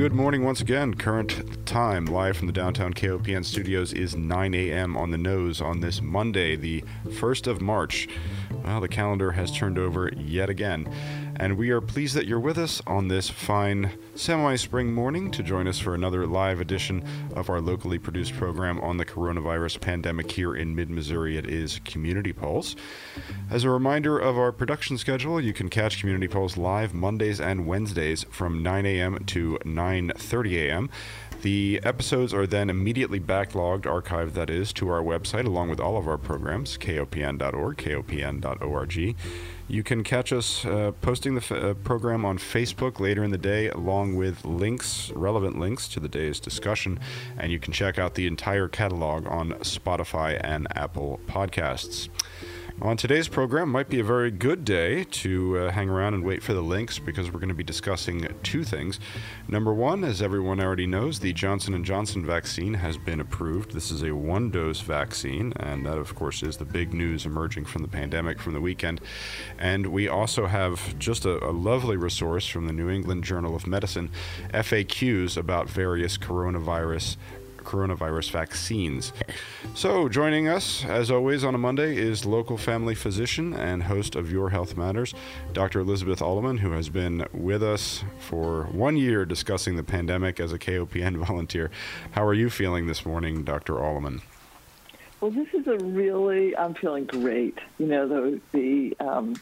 good morning once again. Current time, live from the downtown KOPN studios, is 9 a.m. on the nose on this Monday, the 1st of March. Well, the calendar has turned over yet again. And we are pleased that you're with us on this fine semi spring morning to join us for another live edition of our locally produced program on the coronavirus pandemic here in mid Missouri. It is Community Pulse. As a reminder of our production schedule, you can catch Community Pulse live Mondays and Wednesdays from 9 a.m. to 9:30 a.m. The episodes are then immediately backlogged, archived that is, to our website along with all of our programs, kopn.org, kopn.org. You can catch us uh, posting the f- uh, program on Facebook later in the day, along with links, relevant links to the day's discussion. And you can check out the entire catalog on Spotify and Apple Podcasts. On today's program, might be a very good day to uh, hang around and wait for the links because we're going to be discussing two things. Number one, as everyone already knows, the Johnson & Johnson vaccine has been approved. This is a one-dose vaccine, and that, of course, is the big news emerging from the pandemic from the weekend. And we also have just a, a lovely resource from the New England Journal of Medicine, FAQs about various coronavirus coronavirus vaccines. So, joining us, as always, on a Monday is local family physician and host of Your Health Matters, Dr. Elizabeth Allemann, who has been with us for one year discussing the pandemic as a KOPN volunteer. How are you feeling this morning, Dr. Allemann? Well, this is a really, I'm feeling great. You know, the, the, um,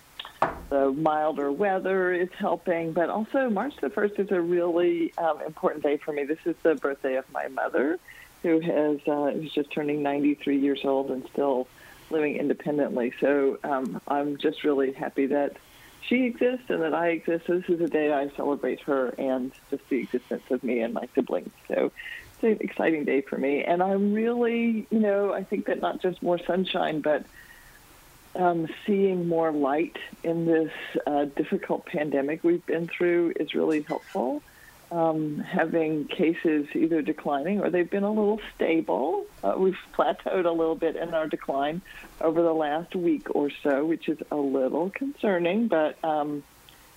the milder weather is helping, but also March the 1st is a really um, important day for me. This is the birthday of my mother, who has uh, who's just turning 93 years old and still living independently. So um, I'm just really happy that she exists and that I exist. So this is a day I celebrate her and just the existence of me and my siblings. So it's an exciting day for me. And I'm really, you know, I think that not just more sunshine, but um, seeing more light in this uh, difficult pandemic we've been through is really helpful. Um, having cases either declining or they've been a little stable. Uh, we've plateaued a little bit in our decline over the last week or so, which is a little concerning, but um,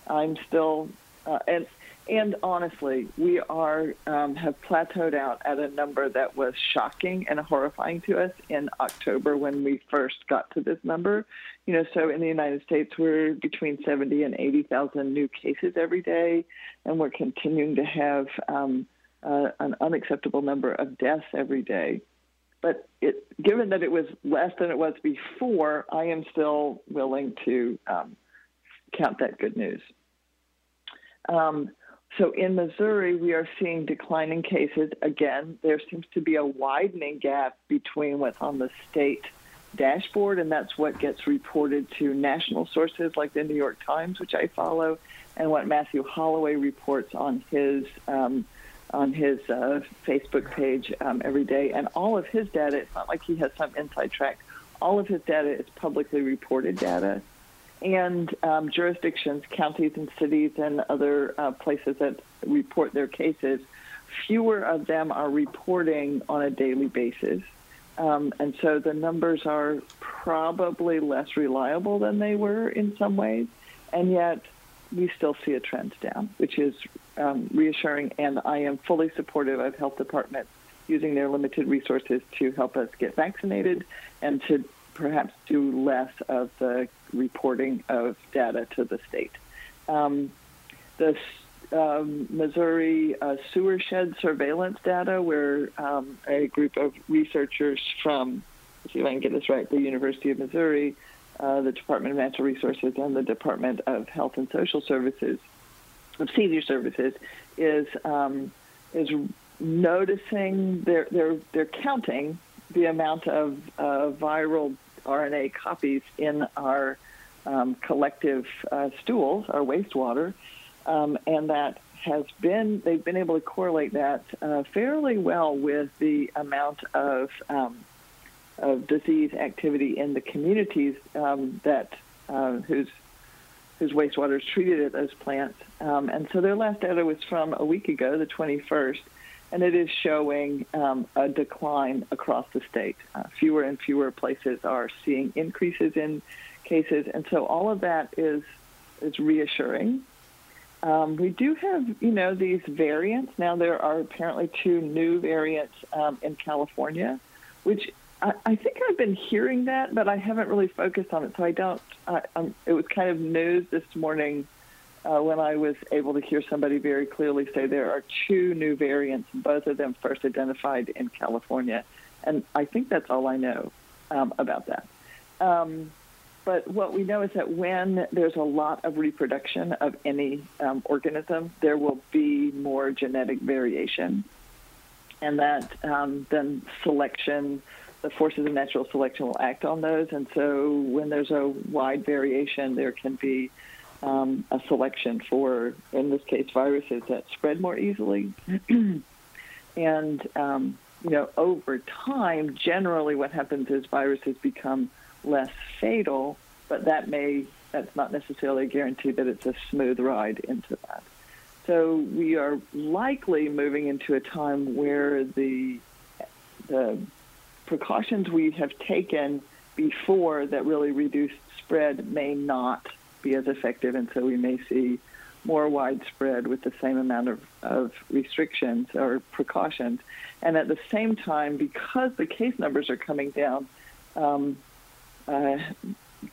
I'm still, uh, and and honestly, we are um, have plateaued out at a number that was shocking and horrifying to us in October when we first got to this number. You know, so in the United States, we're between 70 and 80,000 new cases every day, and we're continuing to have um, uh, an unacceptable number of deaths every day. But it, given that it was less than it was before, I am still willing to um, count that good news. Um, so in Missouri, we are seeing declining cases. Again, there seems to be a widening gap between what's on the state dashboard, and that's what gets reported to national sources like the New York Times, which I follow, and what Matthew Holloway reports on his um, on his uh, Facebook page um, every day. And all of his data, it's not like he has some inside track. All of his data is publicly reported data and um, jurisdictions, counties and cities and other uh, places that report their cases, fewer of them are reporting on a daily basis. Um, and so the numbers are probably less reliable than they were in some ways, and yet we still see a trend down, which is um, reassuring. And I am fully supportive of health departments using their limited resources to help us get vaccinated and to perhaps do less of the reporting of data to the state. Um, the um, Missouri uh, sewer shed surveillance data, where um, a group of researchers from, see if I can get this right, the University of Missouri, uh, the Department of Natural Resources, and the Department of Health and Social Services, of Senior Services, is um, is noticing they're they're they're counting the amount of uh, viral RNA copies in our um, collective uh, stools, our wastewater, um, and that has been they've been able to correlate that uh, fairly well with the amount of um, of disease activity in the communities um, that uh, whose whose wastewater is treated at those plants. Um, and so their last data was from a week ago, the 21st, and it is showing um, a decline across the state. Uh, fewer and fewer places are seeing increases in cases, and so all of that is is reassuring. um, we do have, you know, these variants. Now there are apparently two new variants um, in California, which I, I, think I've been hearing that, but I haven't really focused on it. So I don't. I, it was kind of news this morning uh, when I was able to hear somebody very clearly say there are two new variants, both of them first identified in California, and I think that's all I know um, about that. Um, but what we know is that when there's a lot of reproduction of any um, organism, there will be more genetic variation. And that um, then selection, the forces of natural selection will act on those. And so when there's a wide variation, there can be um, a selection for, in this case, viruses that spread more easily. and, um, you know, over time, generally what happens is viruses become less fatal, but that may that's not necessarily a guarantee that it's a smooth ride into that. So we are likely moving into a time where the the precautions we have taken before that really reduced spread may not be as effective, and so we may see more widespread with the same amount of, of restrictions or precautions. And at the same time, because the case numbers are coming down, um, uh,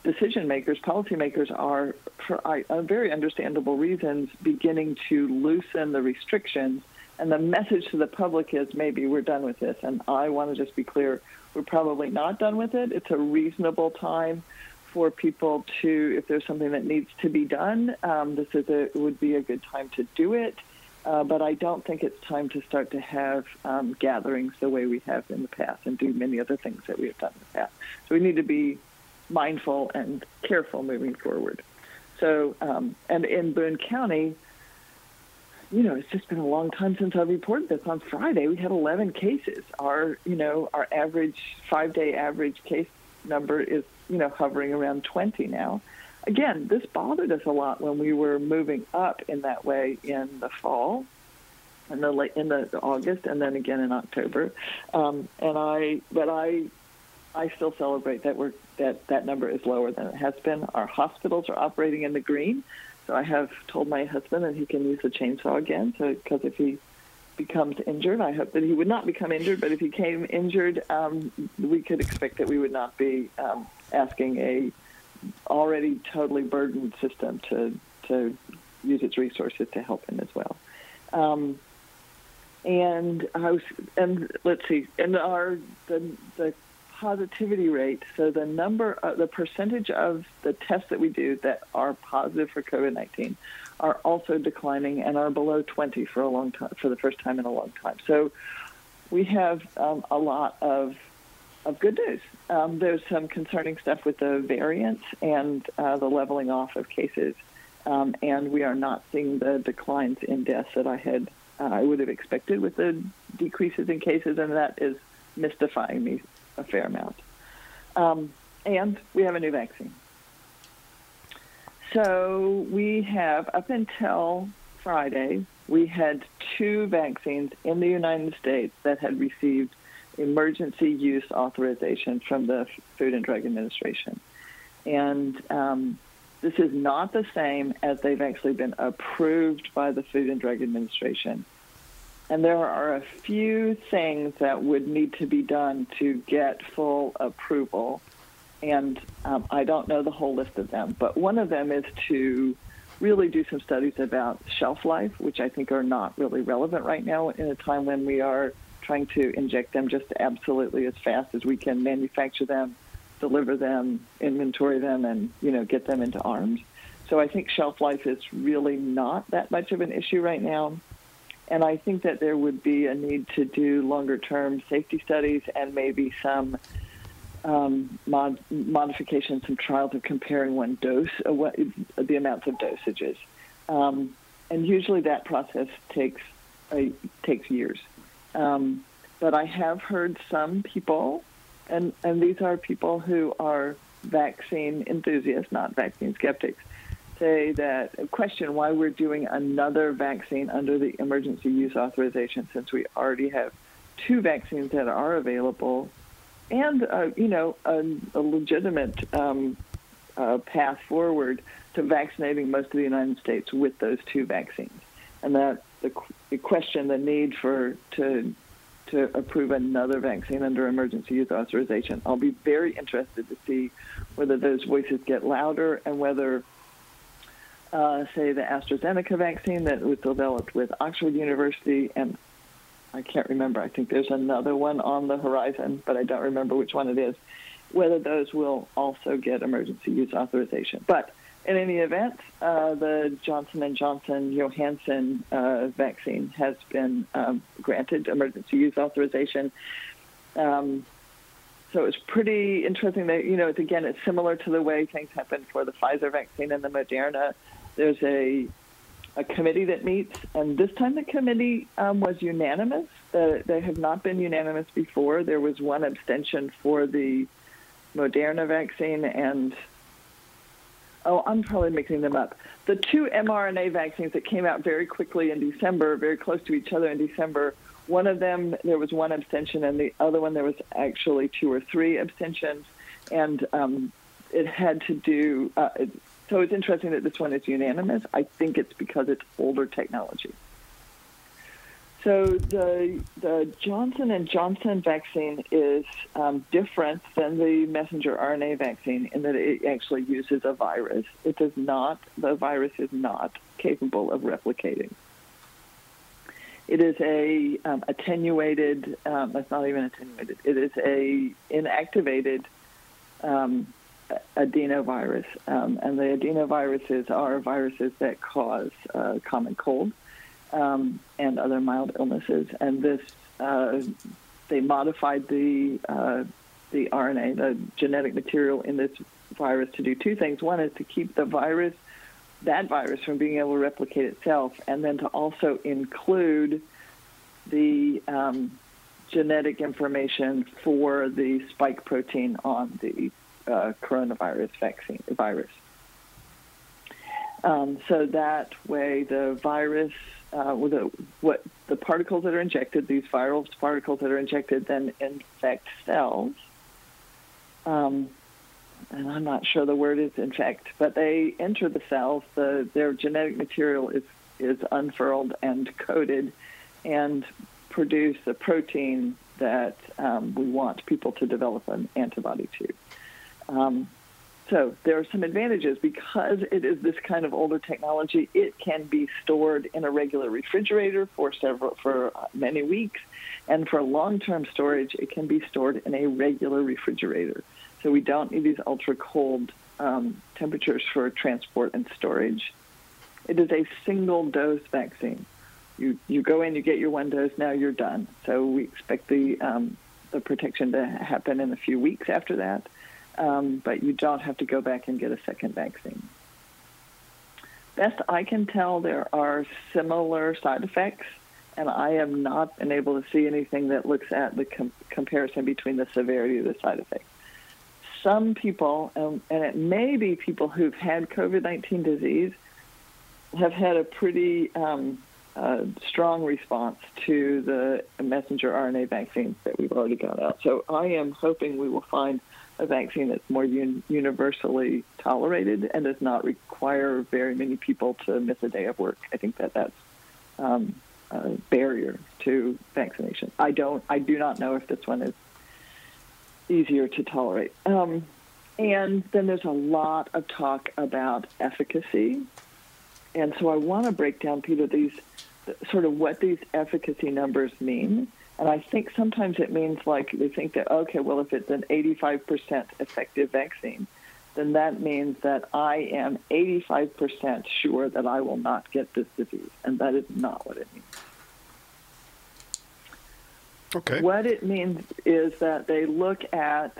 decision makers, policymakers are, for uh, very understandable reasons, beginning to loosen the restrictions. And the message to the public is maybe we're done with this. And I want to just be clear we're probably not done with it. It's a reasonable time for people to, if there's something that needs to be done, um, this is a, would be a good time to do it. Uh, but I don't think it's time to start to have um, gatherings the way we have in the past and do many other things that we have done in the past. So we need to be mindful and careful moving forward. So, um, and in Boone County, you know, it's just been a long time since I reported this. On Friday, we had 11 cases. Our, you know, our average five-day average case number is, you know, hovering around 20 now. Again, this bothered us a lot when we were moving up in that way in the fall, in the late in the, August, and then again in October. Um, and I, but I I still celebrate that we're that that number is lower than it has been. Our hospitals are operating in the green, so I have told my husband that he can use the chainsaw again. So because if he becomes injured, I hope that he would not become injured. But if he came injured, um, we could expect that we would not be um, asking a already totally burdened system to to use its resources to help him as well. Um, and I was, and let's see, and our the the positivity rate, so the number, uh, the percentage of the tests that we do that are positive for COVID-19 are also declining and are below 20 for a long time, for the first time in a long time. So we have um, a lot of of good news. Um, there's some concerning stuff with the variants and uh, the leveling off of cases, um, and we are not seeing the declines in deaths that I had uh, I would have expected with the decreases in cases, and that is mystifying me a fair amount. Um, and we have a new vaccine. So we have, up until Friday, we had two vaccines in the United States that had received emergency use authorization from the Food and Drug Administration. And um, this is not the same as they've actually been approved by the Food and Drug Administration. And there are a few things that would need to be done to get full approval. And um, I don't know the whole list of them, but one of them is to really do some studies about shelf life, which I think are not really relevant right now in a time when we are trying to inject them just absolutely as fast as we can manufacture them, deliver them, inventory them, and you know get them into arms. So I think shelf life is really not that much of an issue right now. And I think that there would be a need to do longer term safety studies and maybe some um, mod- modifications, some trials of comparing one dose, uh, what, the amounts of dosages. Um, and usually that process takes uh, takes years. Um, but I have heard some people, and, and these are people who are vaccine enthusiasts, not vaccine skeptics, say that question why we're doing another vaccine under the emergency use authorization since we already have two vaccines that are available and uh, you know a, a legitimate um, uh, path forward to vaccinating most of the United States with those two vaccines, and that the, the question, the need for to to approve another vaccine under emergency use authorization. I'll be very interested to see whether those voices get louder and whether, uh, say, the AstraZeneca vaccine that was developed with Oxford University and I can't remember. I think there's another one on the horizon, but I don't remember which one it is. Whether those will also get emergency use authorization. But in any event, uh, the Johnson and Johnson Johnson uh, vaccine has been um, granted emergency use authorization. Um, so it's pretty interesting that you know it's again it's similar to the way things happened for the Pfizer vaccine and the Moderna. There's a a committee that meets, and this time the committee um, was unanimous. They have not been unanimous before. There was one abstention for the Moderna vaccine, and oh, I'm probably mixing them up. The two mRNA vaccines that came out very quickly in December, very close to each other in December. One of them there was one abstention, and the other one there was actually two or three abstentions, and um, it had to do. Uh, so it's interesting that this one is unanimous. I think it's because it's older technology. So the the Johnson and Johnson vaccine is um, different than the messenger RNA vaccine in that it actually uses a virus. It does not. The virus is not capable of replicating. It is a um, attenuated. Um, it's not even attenuated. It is a inactivated um, adenovirus, um, and the adenoviruses are viruses that cause uh, common cold um, and other mild illnesses. And this, uh, they modified the uh, the RNA, the genetic material in this virus, to do two things. One is to keep the virus, that virus, from being able to replicate itself, and then to also include the um, genetic information for the spike protein on the uh, coronavirus vaccine virus. Um, so that way, the virus, uh, the, what the particles that are injected, these viral particles that are injected, then infect cells. Um, and I'm not sure the word is infect, but they enter the cells. The, their genetic material is is unfurled and coded, and produce a protein that um, we want people to develop an antibody to. Um, so there are some advantages because it is this kind of older technology. It can be stored in a regular refrigerator for several for many weeks, and for long-term storage, it can be stored in a regular refrigerator. So we don't need these ultra cold um, temperatures for transport and storage. It is a single dose vaccine. You you go in, you get your one dose, now you're done. So we expect the um, the protection to happen in a few weeks after that um, but you don't have to go back and get a second vaccine. Best I can tell, there are similar side effects, and I have not been able to see anything that looks at the com- comparison between the severity of the side effects. Some people, um, and it may be people who've had COVID 19 disease, have had a pretty um, uh, strong response to the messenger RNA vaccines that we've already got out. So I am hoping we will find a vaccine that's more un- universally tolerated and does not require very many people to miss a day of work. I think that that's um, a barrier to vaccination. I don't. I do not know if this one is easier to tolerate. Um, and then there's a lot of talk about efficacy, and so I want to break down, Peter, these sort of what these efficacy numbers mean and I think sometimes it means like they think that, okay, well, if it's an 85% effective vaccine, then that means that I am 85% sure that I will not get this disease. And that is not what it means. Okay. What it means is that they look at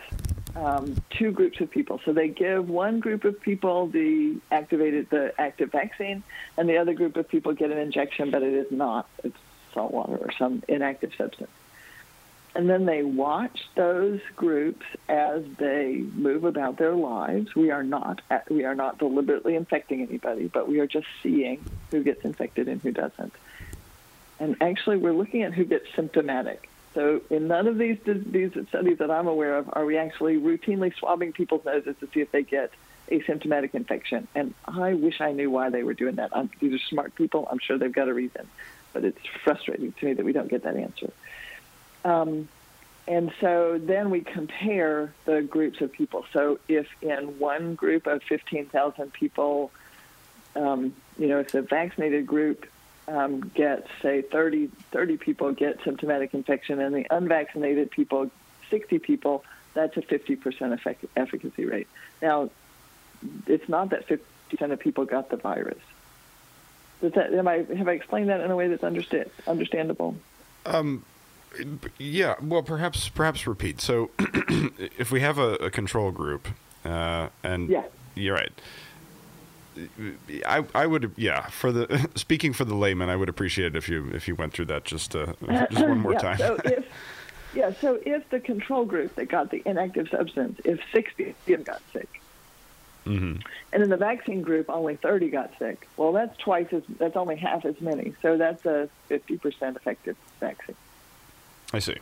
um, two groups of people. So they give one group of people the activated, the active vaccine, and the other group of people get an injection, but it is not. It's salt water or some inactive substance. And then they watch those groups as they move about their lives. We are not we are not deliberately infecting anybody, but we are just seeing who gets infected and who doesn't. And actually, we're looking at who gets symptomatic. So, in none of these these studies that I'm aware of are we actually routinely swabbing people's noses to see if they get asymptomatic infection. And I wish I knew why they were doing that. I'm, these are smart people. I'm sure they've got a reason, but it's frustrating to me that we don't get that answer. Um, and so then we compare the groups of people. So if in one group of 15,000 people, um, you know, if the vaccinated group um, gets, say, 30, 30 people get symptomatic infection and the unvaccinated people, 60 people, that's a 50% effect- efficacy rate. Now, it's not that 50% of people got the virus. Does that, am I, have I explained that in a way that's understand, understandable? Um, yeah, well, perhaps perhaps repeat. So, if we have a, a control group, uh, and yeah. you're right. I, I would yeah for the speaking for the layman I would appreciate it if you if you went through that just uh, just one more yeah, time. So if, yeah, so if the control group that got the inactive substance, if 60 of them got sick, mm-hmm. and in the vaccine group only 30 got sick, well, that's twice as that's only half as many. So that's a 50% effective vaccine. I see.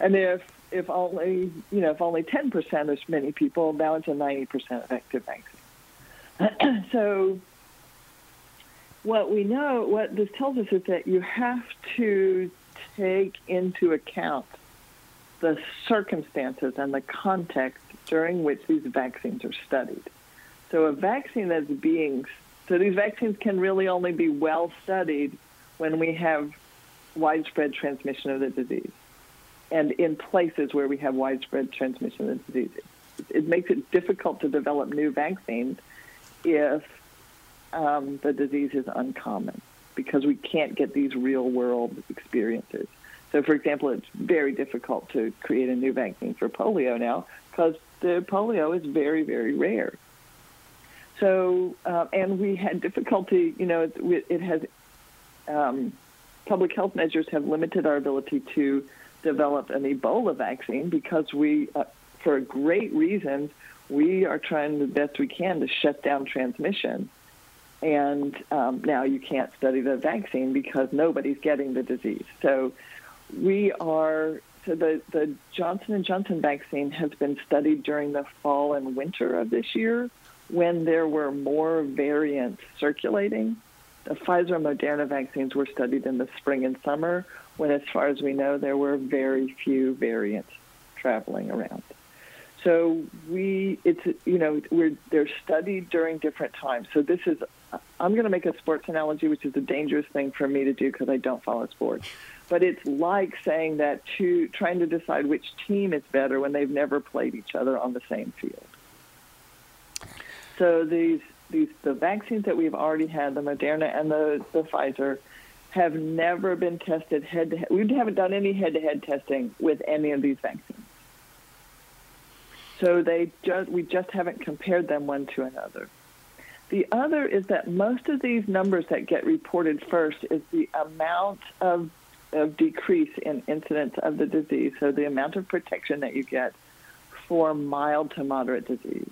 And if if only you know if only 10% as many people, now it's a 90% effective vaccine. so what we know, what this tells us is that you have to take into account the circumstances and the context during which these vaccines are studied. So a vaccine that's being so these vaccines can really only be well studied when we have widespread transmission of the disease. And in places where we have widespread transmission of the disease, it, makes it difficult to develop new vaccines if um, the disease is uncommon because we can't get these real world experiences. So, for example, it's very difficult to create a new vaccine for polio now because the polio is very, very rare. So, uh, and we had difficulty, you know, it, it has, um, public health measures have limited our ability to develop an Ebola vaccine because we, uh, for great reasons, we are trying the best we can to shut down transmission. And um, now you can't study the vaccine because nobody's getting the disease. So we are so the, the Johnson and Johnson vaccine has been studied during the fall and winter of this year when there were more variants circulating. The Pfizer and Moderna vaccines were studied in the spring and summer when, as far as we know, there were very few variants traveling around. So we, it's you know, we're they're studied during different times. So this is, I'm going to make a sports analogy, which is a dangerous thing for me to do because I don't follow sports. But it's like saying that to trying to decide which team is better when they've never played each other on the same field. So these these the vaccines that we've already had, the Moderna and the the Pfizer, have never been tested head to head. We haven't done any head to head testing with any of these vaccines. So they just we just haven't compared them one to another. The other is that most of these numbers that get reported first is the amount of, of decrease in incidence of the disease, so the amount of protection that you get for mild to moderate disease.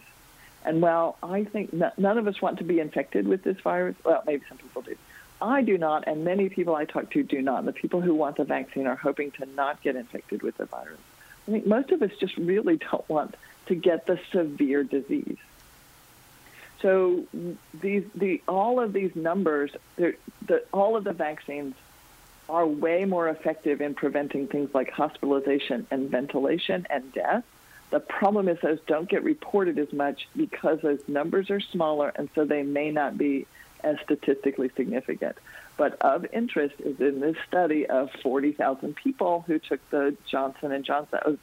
And while I think none of us want to be infected with this virus, well, maybe some people do. I do not, and many people I talk to do not. The people who want the vaccine are hoping to not get infected with the virus. I think most of us just really don't want to get the severe disease. So these the all of these numbers, the, all of the vaccines are way more effective in preventing things like hospitalization and ventilation and death. The problem is those don't get reported as much because those numbers are smaller, and so they may not be as statistically significant. But of interest is in this study of 40,000 people who took the Johnson and Johnson.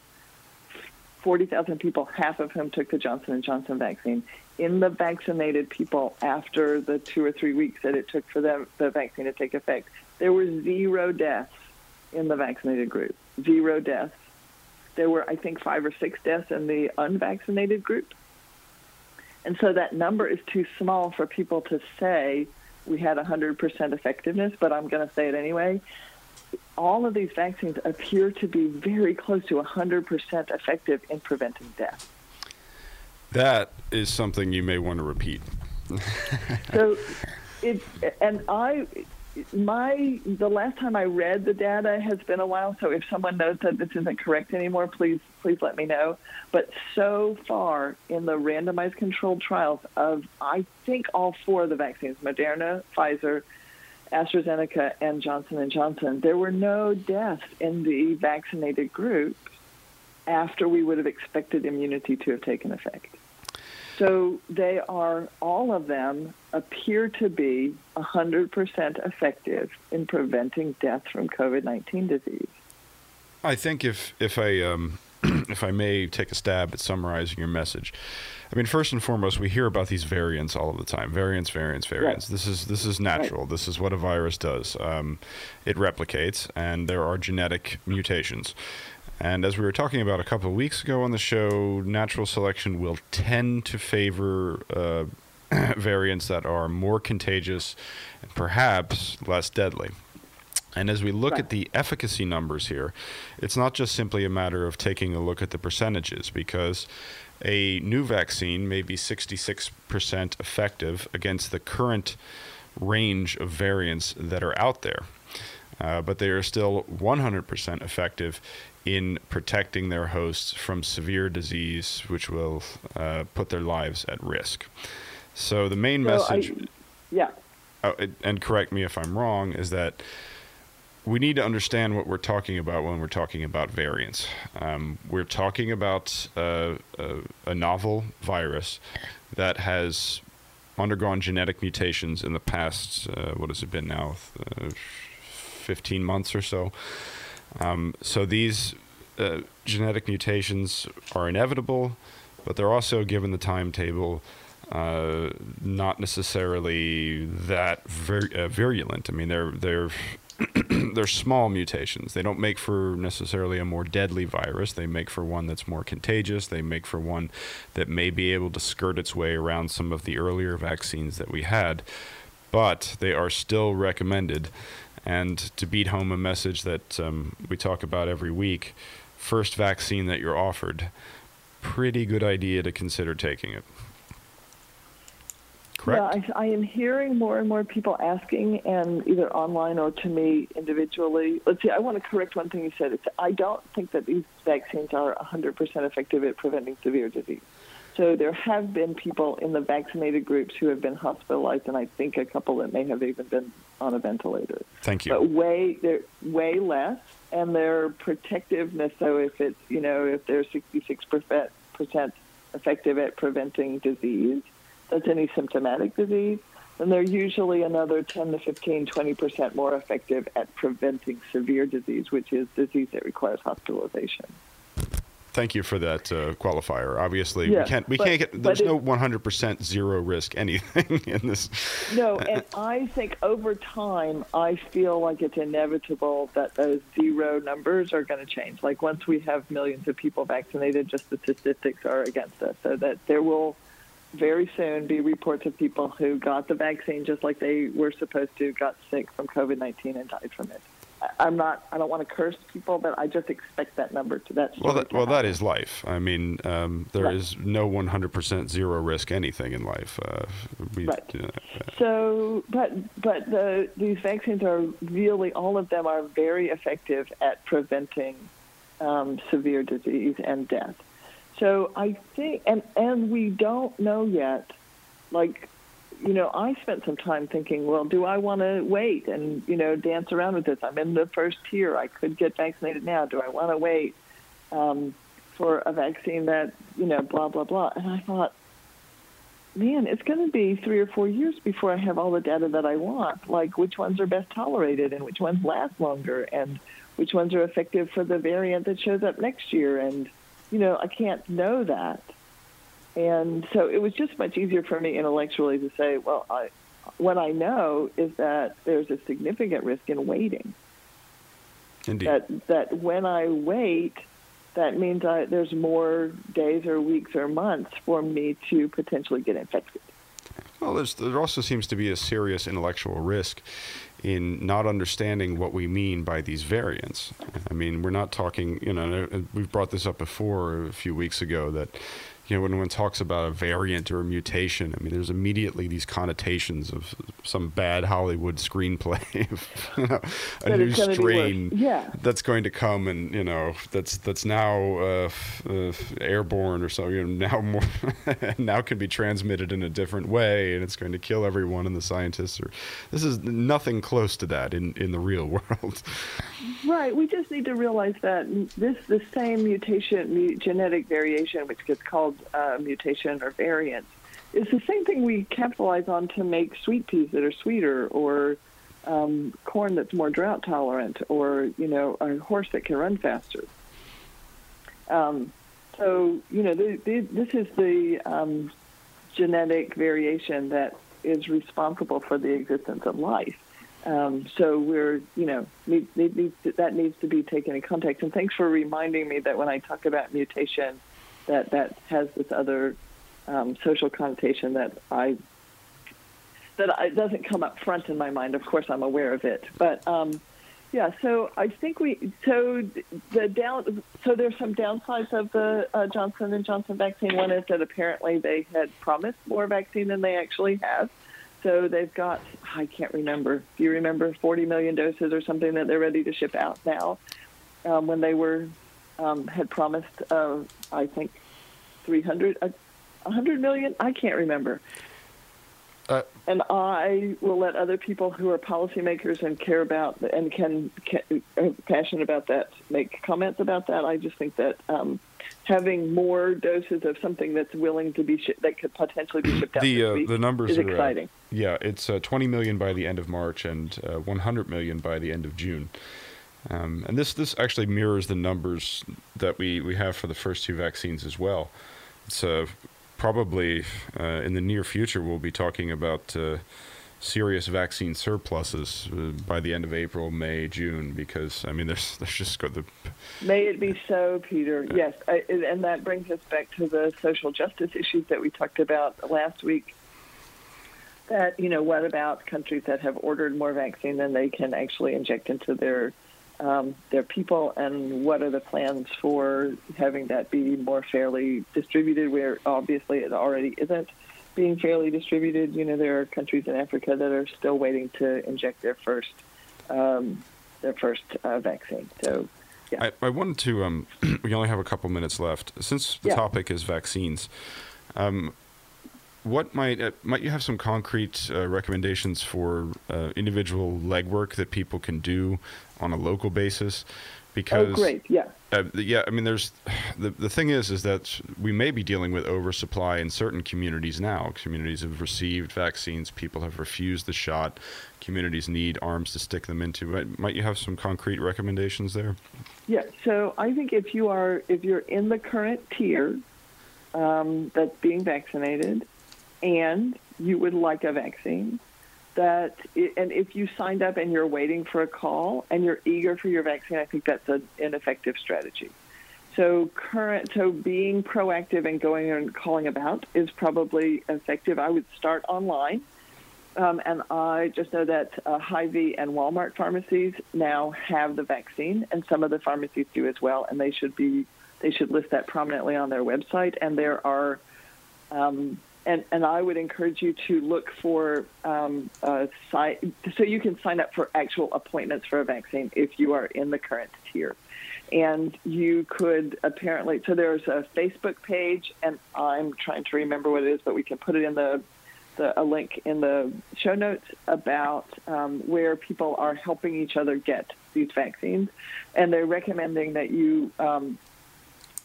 40,000 people, half of whom took the Johnson and Johnson vaccine. In the vaccinated people, after the two or three weeks that it took for them, the vaccine to take effect, there were zero deaths in the vaccinated group. Zero deaths. There were, I think, five or six deaths in the unvaccinated group. And so that number is too small for people to say we had 100% effectiveness, but I'm going to say it anyway all of these vaccines appear to be very close to 100% effective in preventing death. That is something you may want to repeat. so, it, and I, my the last time I read the data has been a while. So if someone knows that this isn't correct anymore, please please let me know. But so far in the randomized controlled trials of I think all four of the vaccines, Moderna, Pfizer, AstraZeneca, and Johnson and Johnson, there were no deaths in the vaccinated group after we would have expected immunity to have taken effect. So they are, all of them appear to be 100% effective in preventing death from COVID 19 disease. I think if, if I. Um, if I may take a stab at summarizing your message, I mean, first and foremost, we hear about these variants all of the time. Variants, variants, variants. Right. This is this is natural. Right. This is what a virus does. Um, it replicates, and there are genetic mutations. And as we were talking about a couple of weeks ago on the show, natural selection will tend to favor uh, variants that are more contagious and perhaps less deadly. And as we look right. at the efficacy numbers here, it's not just simply a matter of taking a look at the percentages because a new vaccine may be 66% effective against the current range of variants that are out there. Uh, but they are still 100% effective in protecting their hosts from severe disease, which will uh, put their lives at risk. So the main so message, I, yeah, oh, and correct me if I'm wrong, is that we need to understand what we're talking about when we're talking about variants. Um, we're talking about uh, a, a, novel virus that has undergone genetic mutations in the past. Uh, what has it been now? Uh, 15 months or so. Um, so these uh, genetic mutations are inevitable, but they're also given the timetable. Uh, not necessarily that vir- uh, virulent. I mean, they're they're they're small mutations. They don't make for necessarily a more deadly virus. They make for one that's more contagious. They make for one that may be able to skirt its way around some of the earlier vaccines that we had. But they are still recommended and to beat home a message that um, we talk about every week first vaccine that you're offered, pretty good idea to consider taking it. Correct? Yeah, I, I, am hearing more and more people asking, and either online or to me individually. Let's see, I want to correct one thing you said. It's, I don't think that these vaccines are 100% effective at preventing severe disease. So there have been people in the vaccinated groups who have been hospitalized, and I think a couple that may have even been on a ventilator. Thank you. But way they're way less, and their protectiveness. So if it's you know if they're 66 percent effective at preventing disease, that's any symptomatic disease, then they're usually another 10 to 15, 20 percent more effective at preventing severe disease, which is disease that requires hospitalization thank you for that uh, qualifier. Obviously, we can't we but, can't get there's no 100% zero risk anything in this. No, and I think over time, I feel like it's inevitable that those zero numbers are going to change. Like once we have millions of people vaccinated, just the statistics are against us. So that there will very soon be reports of people who got the vaccine just like they were supposed to, got sick from COVID 19 and died from it. I'm not. I don't want to curse people, but I just expect that number to that. Well, that, well, that is life. I mean, um, there right. is no 100% zero risk anything in life. Uh, we, right. Uh, so, but but the these vaccines are really all of them are very effective at preventing um, severe disease and death. So I think, and and we don't know yet, like you know, I spent some time thinking, well, do I want to wait and, you know, dance around with this? I'm in the first tier. I could get vaccinated now. Do I want to wait um, for a vaccine that, you know, blah, blah, blah? And I thought, man, it's going to be three or four years before I have all the data that I want, like which ones are best tolerated and which ones last longer and which ones are effective for the variant that shows up next year. And, you know, I can't know that. And so it was just much easier for me intellectually to say, well, I, what I know is that there's a significant risk in waiting. Indeed. That that when I wait, that means I, there's more days or weeks or months for me to potentially get infected. Well, there also seems to be a serious intellectual risk in not understanding what we mean by these variants. I mean, we're not talking, you know, we've brought this up before a few weeks ago that you know, when one talks about a variant or a mutation, I mean, there's immediately these connotations of some bad Hollywood screenplay, a new strain yeah. that's going to come and you know that's that's now uh, uh, airborne or so, you know, now more now can be transmitted in a different way, and it's going to kill everyone and the scientists. Or this is nothing close to that in in the real world. Right. We just need to realize that this the same mutation, genetic variation, which gets called uh, mutation or variant, is the same thing we capitalize on to make sweet peas that are sweeter, or um, corn that's more drought tolerant, or you know, a horse that can run faster. Um, so you know, the, the, this is the um, genetic variation that is responsible for the existence of life. Um, so we're, you know, need, need, need to, that needs to be taken in context. And thanks for reminding me that when I talk about mutation, that that has this other um, social connotation that I that it doesn't come up front in my mind. Of course, I'm aware of it, but um, yeah. So I think we so the down so there's some downsides of the uh, Johnson and Johnson vaccine. One is that apparently they had promised more vaccine than they actually have. So they've got, I can't remember. Do you remember 40 million doses or something that they're ready to ship out now? Um, when they were um, had promised, uh, I think, 300, uh, 100 million. I can't remember. Uh, and I will let other people who are policymakers and care about and can, can are passionate about that make comments about that. I just think that um, having more doses of something that's willing to be sh- that could potentially be shipped out the uh, the numbers is are, uh, exciting. Uh, yeah, it's uh, 20 million by the end of March and uh, 100 million by the end of June. Um, and this this actually mirrors the numbers that we, we have for the first two vaccines as well. Uh, probably in the near future we'll be talking about serious vaccine surpluses uh, by the end of April, May, June, because I mean, there's there's just got the. May it be so, Peter. Yes, I, and that brings us back to the social justice issues that we talked about last week. That you know, what about countries that have ordered more vaccine than they can actually inject into their um, their people, and what are the plans for having that be more fairly distributed? Where obviously it already isn't being fairly distributed. You know, there are countries in Africa that are still waiting to inject their first um, their first uh, vaccine. So, yeah. I, I wanted to. Um, we only have a couple minutes left. Since the yeah. topic is vaccines, um, what might uh, might you have some concrete uh, recommendations for uh, individual legwork that people can do on a local basis? Because oh, great, yeah. Uh, yeah, I mean, there's the the thing is, is that we may be dealing with oversupply in certain communities now. Communities have received vaccines, people have refused the shot. Communities need arms to stick them into. Might, might you have some concrete recommendations there? Yeah. So I think if you are if you're in the current tier um, that's being vaccinated, and you would like a vaccine, that and if you signed up and you're waiting for a call and you're eager for your vaccine, I think that's an ineffective strategy. So current, so being proactive and going and calling about is probably effective. I would start online, um, and I just know that uh, Hy-Vee and Walmart pharmacies now have the vaccine, and some of the pharmacies do as well, and they should be they should list that prominently on their website. And there are um, and, and I would encourage you to look for um, so you can sign up for actual appointments for a vaccine if you are in the current tier. And you could apparently so there's a Facebook page, and I'm trying to remember what it is, but we can put it in the, the a link in the show notes about um, where people are helping each other get these vaccines, and they're recommending that you um,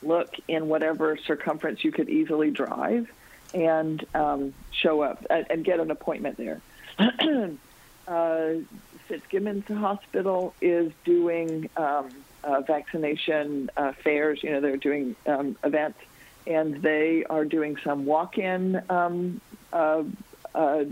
look in whatever circumference you could easily drive and um, show up and, and, get an appointment there. uh, Fitzgibbons Hospital is doing um, uh, vaccination uh, fairs. You know, they're doing um, events, and they are doing some walk-in. Um, uh, uh,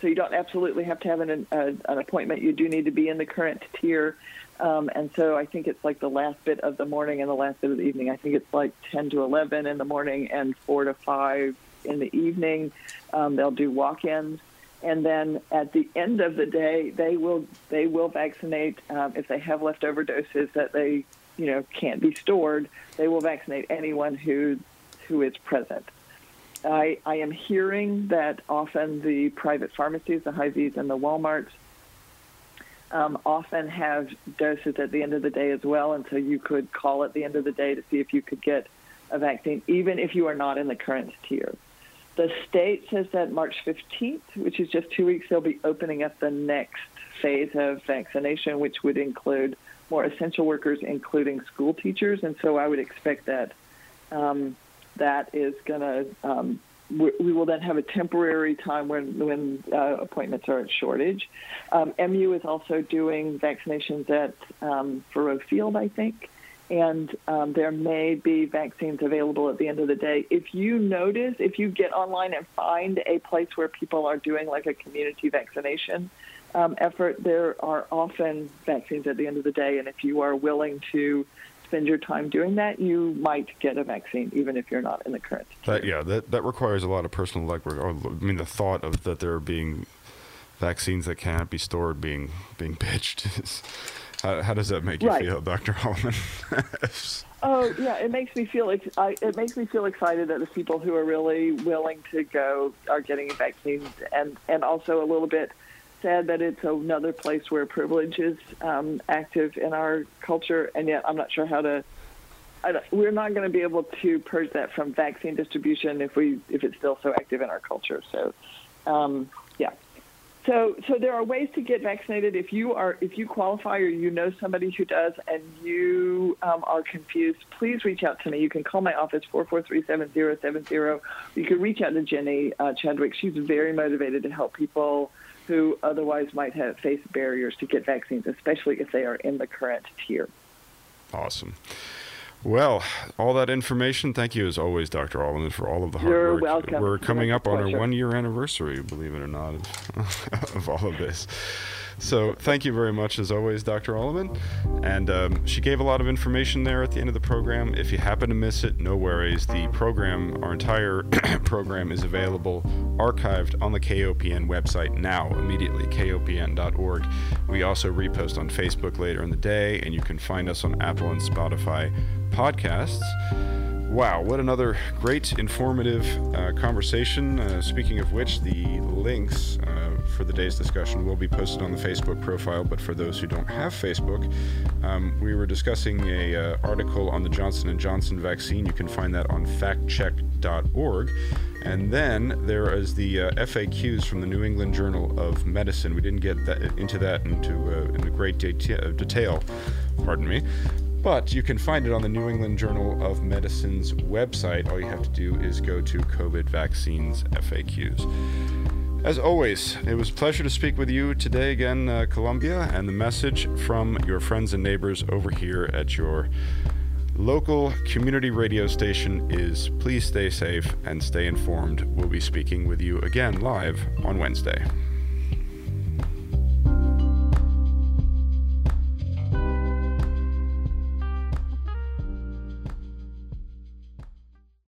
so you don't absolutely have to have an, an appointment. You do need to be in the current tier um, and so I think it's like the last bit of the morning and the last bit of the evening. I think it's like 10 to 11 in the morning and 4 to 5 in the evening. Um, they'll do walk-ins. And then at the end of the day, they will they will vaccinate um, if they have leftover doses that they you know can't be stored. They will vaccinate anyone who who is present. I, I am hearing that often the private pharmacies, the Hy-Vees and the Walmarts, um, often have doses at the end of the day as well, and so you could call at the end of the day to see if you could get a vaccine, even if you are not in the current tier. The state says that March 15th, which is just two weeks, they'll be opening up the next phase of vaccination, which would include more essential workers, including school teachers. And so I would expect that um, that is going to um, we, will then have a temporary time when when uh, appointments are in shortage. Um, MU is also doing vaccinations at um, Faurot Field, I think, and um, there may be vaccines available at the end of the day. If you notice, if you get online and find a place where people are doing like a community vaccination um, effort, there are often vaccines at the end of the day, and if you are willing to spend your time doing that, you might get a vaccine, even if you're not in the current. That, yeah, that that requires a lot of personal legwork. Oh, I mean, the thought of that there being vaccines that cannot be stored being being pitched is. How, how does that make you right. feel, Dr. Holloman? oh yeah, it makes me feel ex- I, it makes me feel excited that the people who are really willing to go are getting vaccines, and and also a little bit sad that it's another place where privilege is um, active in our culture, and yet I'm not sure how to. we're not going to be able to purge that from vaccine distribution if we if it's still so active in our culture. So, um, yeah. So, so there are ways to get vaccinated. If you are, if you qualify or you know somebody who does, and you um, are confused, please reach out to me. You can call my office four four three seven zero seven zero. You can reach out to Jenny uh, Chadwick. She's very motivated to help people who otherwise might have faced barriers to get vaccines, especially if they are in the current tier. Awesome. Well, all that information. Thank you, as always, Dr. Allemann, for all of the hard You're work. welcome. We're coming up on our one-year anniversary, believe it or not, of, of all of this. So thank you very much, as always, Dr. Allemann. And um, she gave a lot of information there at the end of the program. If you happen to miss it, no worries. The program, our entire program, is available archived on the KOPN website now, immediately, kopn.org. We also repost on Facebook later in the day, and you can find us on Apple and Spotify podcasts. Wow, what another great, informative uh, conversation. Uh, speaking of which, the links uh, for the day's discussion will be posted on the Facebook profile. But for those who don't have Facebook, um, we were discussing a uh, article on the Johnson & Johnson vaccine. You can find that on factcheck.org. And then there is the uh, FAQs from the New England Journal of Medicine. We didn't get that, into that into, uh, into great deta- detail, pardon me. But you can find it on the New England Journal of Medicine's website. All you have to do is go to COVID vaccines FAQs. As always, it was a pleasure to speak with you today again, uh, Columbia, and the message from your friends and neighbors over here at your local community radio station is please stay safe and stay informed. We'll be speaking with you again live on Wednesday.